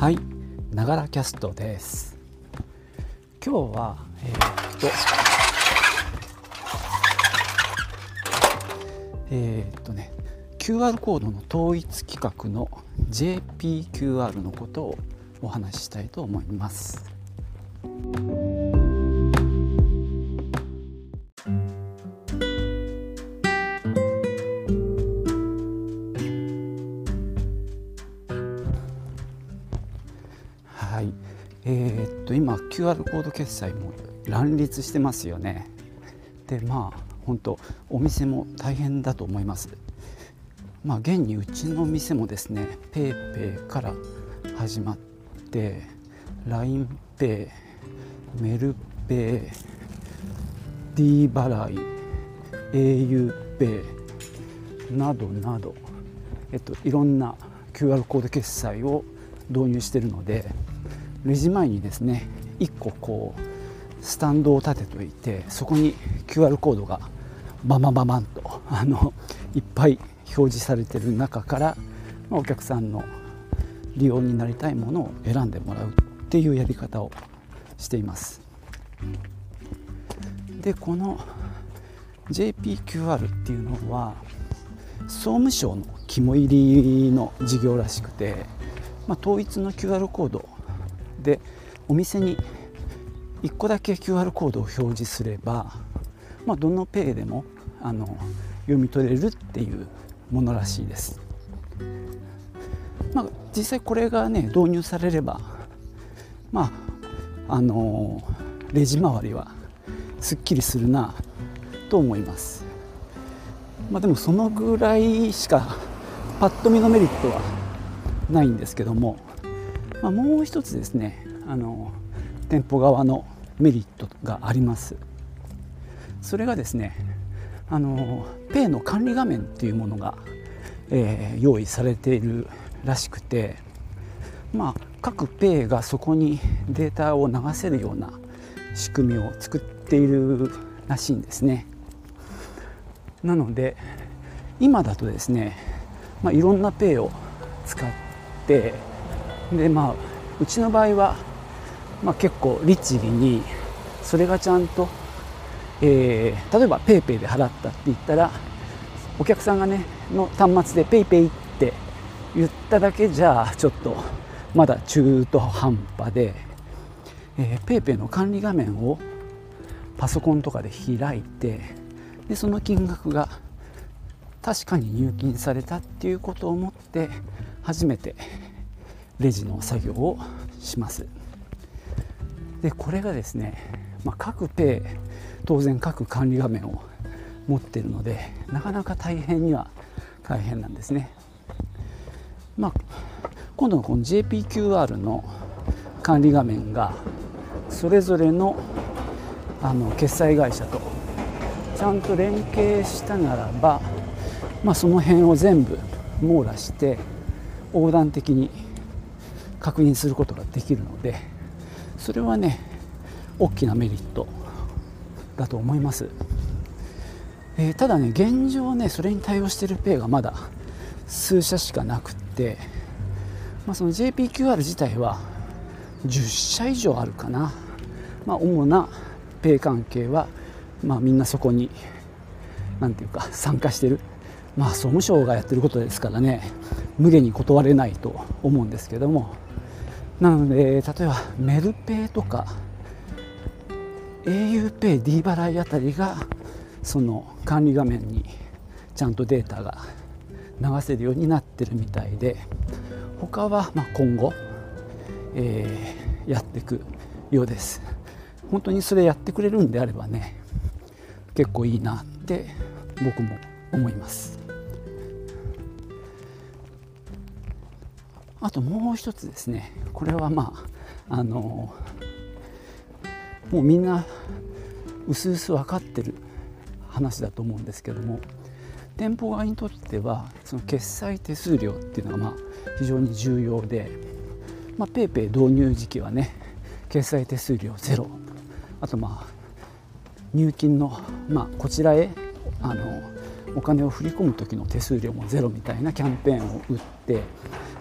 はい、ながらキャストです。今日は、えーっと、えーっとね、QR コードの統一規格の JPQR のことをお話ししたいと思います。はい、えーっと今 QR コード決済も乱立してますよね。でまあ本当お店も大変だと思います。まあ現にうちの店もですね PayPay から始まって LINEPay、メルペイ、D 払い、auPay などなど、えっと、いろんな QR コード決済を導入しているのでレジ前にですね1個こうスタンドを立てといてそこに QR コードがババババンとあのいっぱい表示されてる中から、まあ、お客さんの利用になりたいものを選んでもらうっていうやり方をしています。でこの JPQR っていうのは総務省の肝入りの事業らしくて、まあ、統一の QR コードでお店に1個だけ QR コードを表示すれば、まあ、どのペイでもあの読み取れるっていうものらしいです。まあ、実際これがね導入されればまああのレジ周りはすっきりするなと思います。まあ、でもそのぐらいしかパッと見のメリットはないんですけども、まあ、もう一つですねあの店舗側のメリットがあります。それがですねあのペイの管理画面っていうものが、えー用意されているらしくてまあ各ペイがそこにデータを流せるような仕組みを作っているらしいんですね。なので今だとですね、まあ、いろんなペイを使ってでまあうちの場合は、まあ、結構律儀にそれがちゃんと、えー例えば PayPay で払ったって言ったらお客さんがねの端末で PayPay って言っただけじゃちょっとまだ中途半端で、PayPay の管理画面をパソコンとかで開いてでその金額が確かに入金されたっていうことを思って初めてレジの作業をします。でこれがですね、まあ、各ペイ当然各管理画面を持ってるのでなかなか大変には大変なんですね。まあ今度のこの JPQR の管理画面がそれぞれのあの決済会社とちゃんと連携したならば、まあ、その辺を全部網羅して横断的に確認することができるのでそれはね大きなメリットだと思います、えーただね現状ねそれに対応しているペイがまだ数社しかなくって、まあ、その JPQR 自体は10社以上あるかな、まあ、主なペイ関係は、まあ、みんなそこになんていうか参加してる。まあ総務省がやってることですからね無限に断れないと思うんですけども。なので例えばメルペイとか auPay、D 払いあたりがその管理画面にちゃんとデータが流せるようになってるみたいで他はまあ今後、えーやっていくようです。本当にそれやってくれるんであればね結構いいなって僕も思います。あともう一つですね。これはまああのもうみんなうすうす分かってる話だと思うんですけども店舗側にとってはその決済手数料っていうのがまあ非常に重要で、まあ、ペイペイ導入時期はね決済手数料ゼロ。あとまあ入金の、まあ、こちらへあのお金を振り込む時の手数料もゼロみたいなキャンペーンを打って、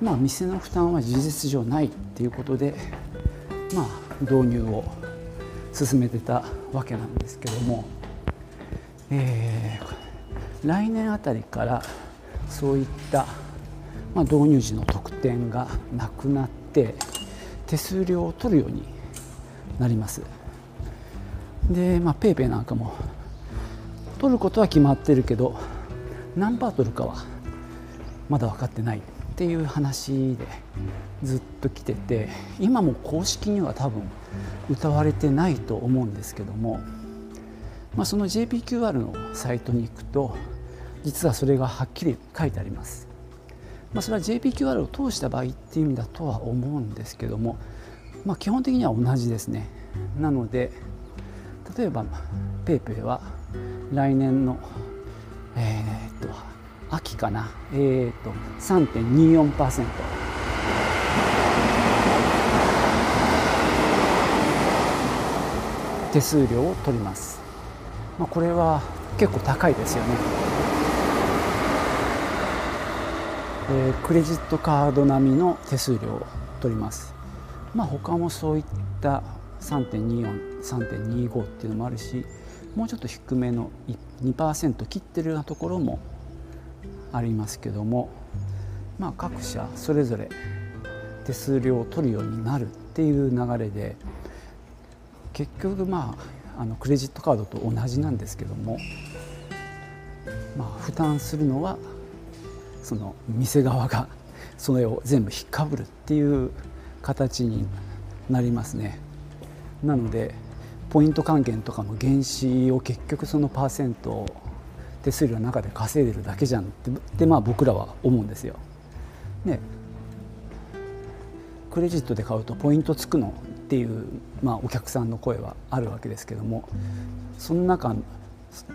まあ、店の負担は事実上ないっていうことで、まあ、導入を進めてたわけなんですけども、えー、来年あたりからそういった、まあ、導入時の特典がなくなって手数料を取るようになります。で、まあ、ペイペイなんかも取ることは決まってるけど何パー取るかはまだ分かってないっていう話でずっと来てて今も公式には多分歌われてないと思うんですけども、まあ、その JPQR のサイトに行くと実はそれがはっきり書いてあります。まあ、それは JPQR を通した場合っていう意味だとは思うんですけども、まあ、基本的には同じですね。なので例えば PayPay は来年の、えー、秋かな、えー、っと3.24%。手数料を取ります、まあ、これは結構高いですよね、えー、クレジットカード並みの手数料を取ります。まあ他もそういった3.24、3.25っていうのもあるしもうちょっと低めの2%切ってるようなところもありますけども、まあ、各社それぞれ手数料を取るようになるっていう流れで結局まああのクレジットカードと同じなんですけども、まあ、負担するのはその店側がそれを全部引っかぶるっていう形になりますね。なのでポイント還元とかの原資を結局そのパーセント手数料の中で稼いでるだけじゃんってまあ僕らは思うんですよ。ねクレジットで買うとポイントつくのっていう、まあ、お客さんの声はあるわけですけどもその中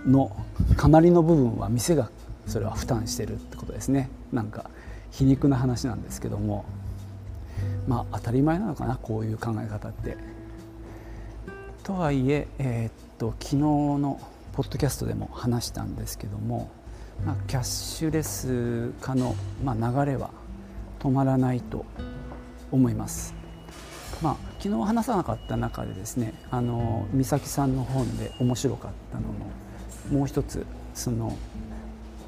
のかなりの部分は店がそれは負担してるってことですねなんか皮肉な話なんですけどもまあ当たり前なのかなこういう考え方って。とはいええー、っと昨日のポッドキャストでも話したんですけども、まあ、キャッシュレス化の、まあ、流れは止まらないと思います。まあ、昨日話さなかった中でですねあの美咲さんの本で面白かったのももう一つその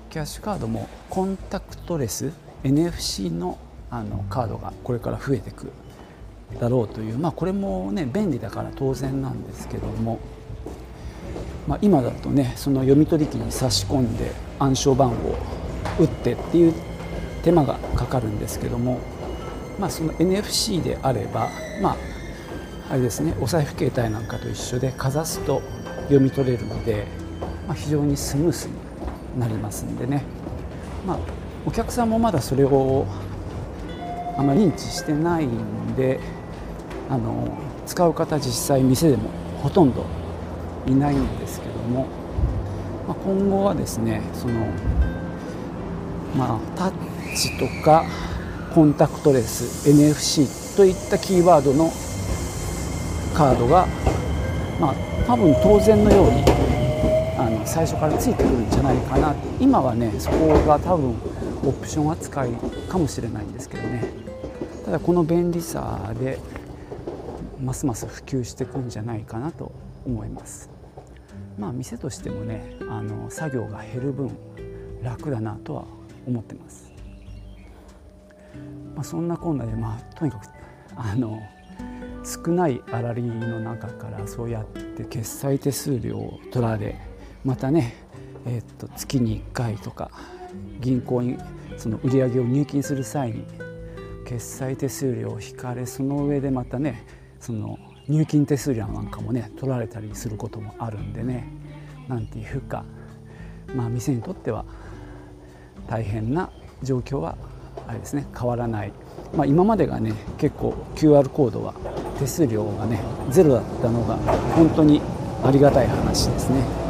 キャッシュカードもコンタクトレス NFC のあのカードがこれから増えていくだろうという、まあ、これもね便利だから当然なんですけども、まあ、今だとねその読み取り機に差し込んで暗証番号を打ってっていう手間がかかるんですけども、まあ、その NFC であればまああれですねお財布携帯なんかと一緒でかざすと読み取れるので、まあ、非常にスムースになりますんでね、まあ、お客さんもまだそれをあまり認知してないんであの使う方実際店でもほとんどいないんですけども、まあ、今後はですねそのまあタッチとかコンタクトレス NFC といったキーワードのカードがまあ多分当然のようにあの最初からついてくるんじゃないかな今はねそこが多分オプション扱いかもしれないんですけどねただこの便利さでますます普及していくんじゃないかなと思います。まあ店としてもねあの作業が減る分楽だなとは思ってます。まあ、そんなこんなでまあとにかくあの少ない粗利の中からそうやって決済手数料を取られまたね、えー、っと月に1回とか銀行にその売り上げを入金する際に決済手数料を引かれその上でまたねその入金手数料なんかもね取られたりすることもあるんでねなんていうかまあ店にとっては大変な状況はあれですね変わらない、まあ、今までがね結構 QR コードは手数料がねゼロだったのが本当にありがたい話ですね。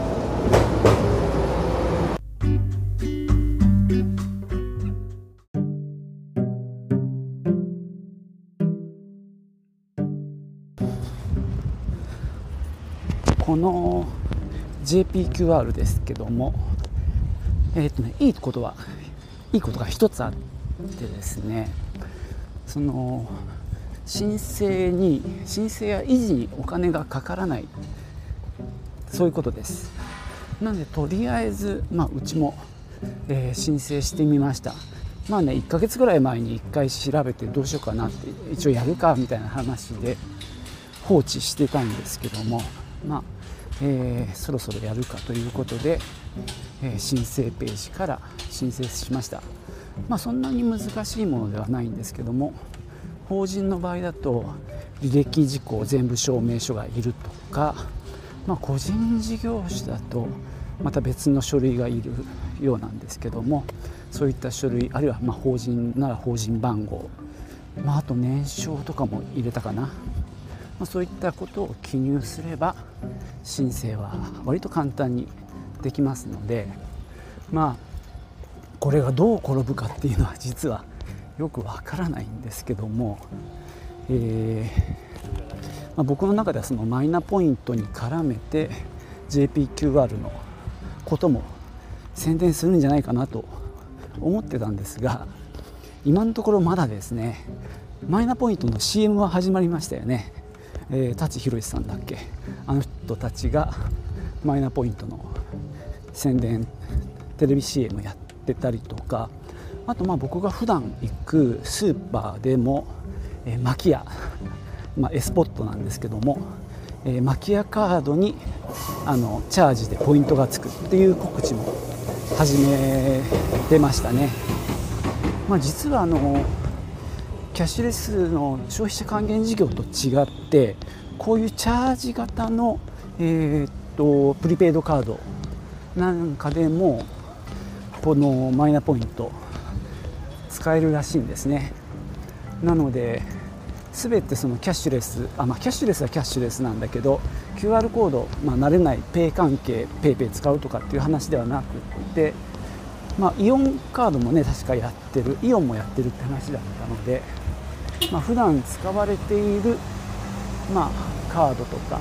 この JPQR ですけどもえー、とねいいことはいいことが一つあってですねその申請に申請や維持にお金がかからないそういうことです。なのでとりあえず、まあ、うちも、えー、申請してみました。まあね1ヶ月ぐらい前に1回調べてどうしようかなって一応やるかみたいな話で放置してたんですけどもまあ、えー、そろそろやるかということで、えー、申請ページから申請しました。まあそんなに難しいものではないんですけども法人の場合だと履歴事項全部証明書がいるとか、まあ、個人事業主だとまた別の書類がいるようなんですけどもそういった書類あるいはま法人なら法人番号、まあ、あと年商とかも入れたかな、ま、そういったことを記入すれば申請は割と簡単にできますのでまあこれがどう転ぶかっていうのは実はよくわからないんですけども、えー、まあ、僕の中ではそのマイナポイントに絡めて JPQR のことも宣伝するんじゃないかなと思ってたんですが今のところまだですねマイナポイントの CM は始まりましたよね、え、舘ひろしさんだっけ？あの人たちがマイナポイントの宣伝テレビ CM やってたりとかあとまあ僕が普段行くスーパーでも、えー、マキア、まあ、エスポットなんですけども、えー、マキアカードにあのチャージでポイントがつくっていう告知も始めてましたね。まあ、実はあのキャッシュレスの消費者還元事業と違ってこういうチャージ型の、えー、っとプリペイドカードなんかでもこのマイナポイント使えるらしいんですね。なので全てそのキャッシュレスあ、まあ、キャッシュレスはキャッシュレスなんだけど QR コード、まあ、慣れないペイ関係 PayPay 使うとかっていう話ではなくて、まあ、イオンカードもね確かやってるイオンもやってるって話だったので、まあ、普段使われている、まあ、カードとか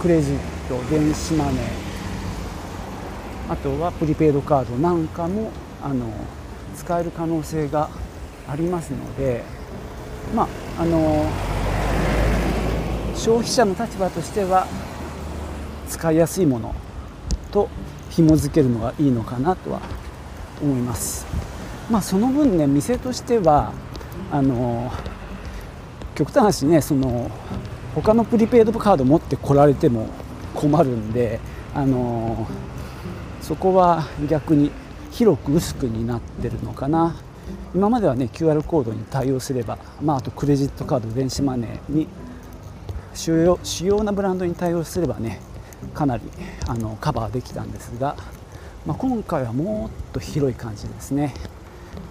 クレジット電子マネーあとはプリペイドカードなんかもあの使える可能性がありますのでまああの消費者の立場としては使いやすいものと紐付けるのがいいのかなとは思います。まあ、その分ね店としてはあの極端な話ねその他のプリペイドカード持ってこられても困るんであのそこは逆に広く薄くになってるのかな。今まではね QR コードに対応すれば、まあ、あとクレジットカード電子マネーに主要主要なブランドに対応すればねかなりあのカバーできたんですが、まあ、今回はもっと広い感じですね。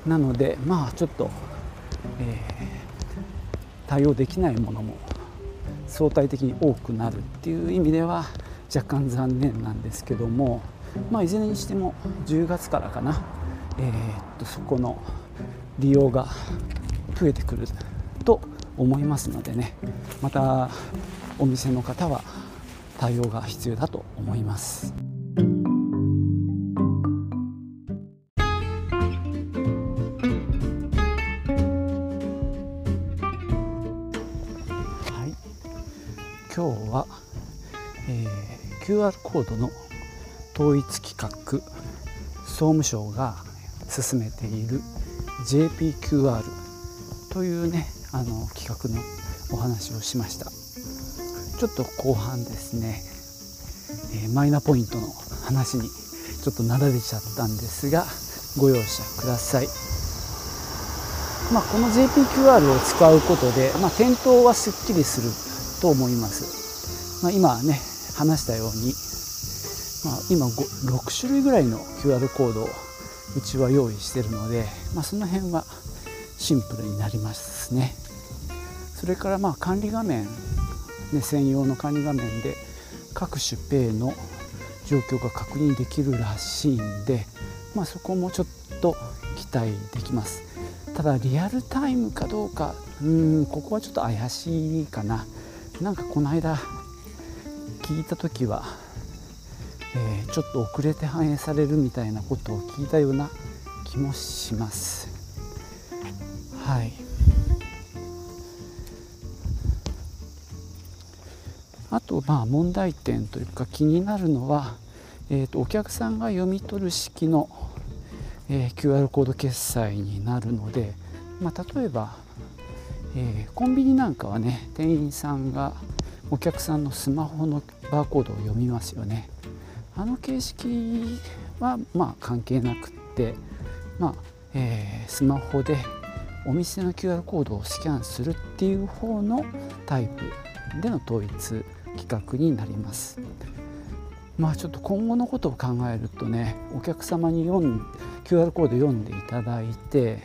なのでまあちょっと、えー、対応できないものも相対的に多くなるっていう意味では若干残念なんですけども、まあ、いずれにしても10月からかな、えー、っとそこの利用が増えてくると思いますのでねまたお店の方は対応が必要だと思います。QR コードの統一企画総務省が進めている JPQR というねあの企画のお話をしました。ちょっと後半ですね、えー、マイナポイントの話にちょっとなだれちゃったんですがご容赦ください、まあ、この JPQR を使うことで、まあ、店頭はすっきりすると思います、まあ、今ね話したように、まあ、今6種類ぐらいの QR コードをうちは用意してるので、まあ、その辺はシンプルになりますね。それからまあ管理画面、ね、専用の管理画面で各種ペイの状況が確認できるらしいんで、まあ、そこもちょっと期待できます。ただリアルタイムかどうかうんここはちょっと怪しいかな。なんかこの間聞いた時は、えー、ちょっと遅れて反映されるみたいなことを聞いたような気もします。はいあとまあ問題点というか気になるのは、えー、とお客さんが読み取る式の、えー、QR コード決済になるので、まあ、例えば、えー、コンビニなんかはね店員さんがお客さんのスマホのバーコードを読みますよね。あの形式はまあ関係なくって、まあえー、スマホでお店の QR コードをスキャンするっていう方のタイプでの統一企画になります。まあちょっと今後のことを考えるとねお客様に読ん QR コード読んでいただいて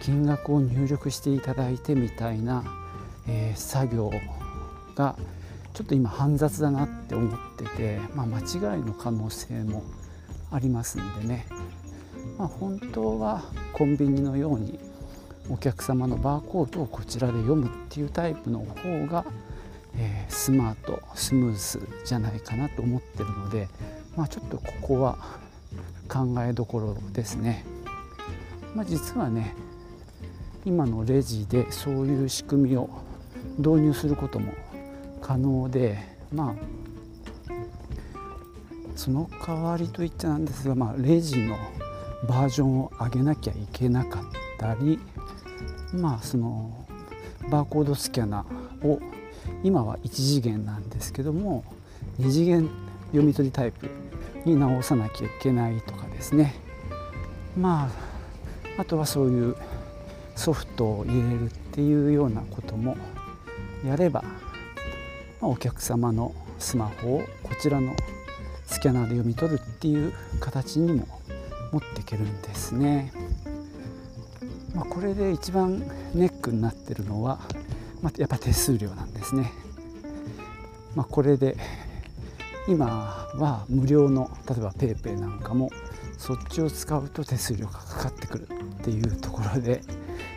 金額を入力していただいてみたいな、えー、作業がちょっと今煩雑だなって思ってて、まあ、間違いの可能性もありますんでね、まあ、本当はコンビニのようにお客様のバーコードをこちらで読むっていうタイプの方が、えー、スマートスムースじゃないかなと思ってるので、まあ、ちょっとここは考えどころですね。まあ、実はね今のレジでそういう仕組みを導入することも可能でまあその代わりといっちゃなんですが、まあ、レジのバージョンを上げなきゃいけなかったりまあそのバーコードスキャナーを今は1次元なんですけども2次元読み取りタイプに直さなきゃいけないとかですね。まああとはそういうソフトを入れるっていうようなこともやれば、お客様のスマホをこちらのスキャナーで読み取るっていう形にも持っていけるんですね。まあ、これで一番ネックになってるのは、まあ、やっぱ手数料なんですね。まあ、これで今は無料の例えば PayPay なんかもそっちを使うと手数料がかかってくるっていうところで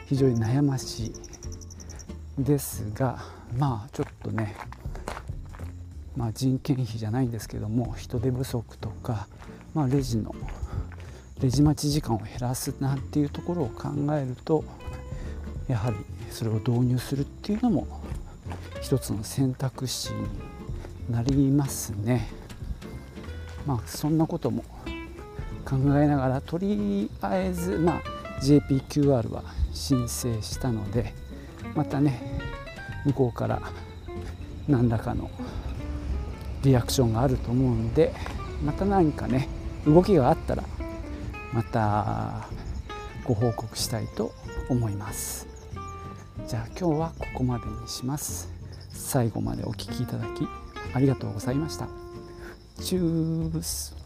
非常に悩ましいですがまあちょっとね、まあ、人件費じゃないんですけども人手不足とか、まあ、レジのレジ待ち時間を減らすなんていうところを考えるとやはりそれを導入するっていうのも一つの選択肢になりますね。まあそんなことも考えながらとりあえず、まあ、JPQR は申請したのでまたね向こうから何らかのリアクションがあると思うんでまた何かね動きがあったらまたご報告したいと思います。じゃあ今日はここまでにします。最後までお聴きいただきありがとうございました。チュース。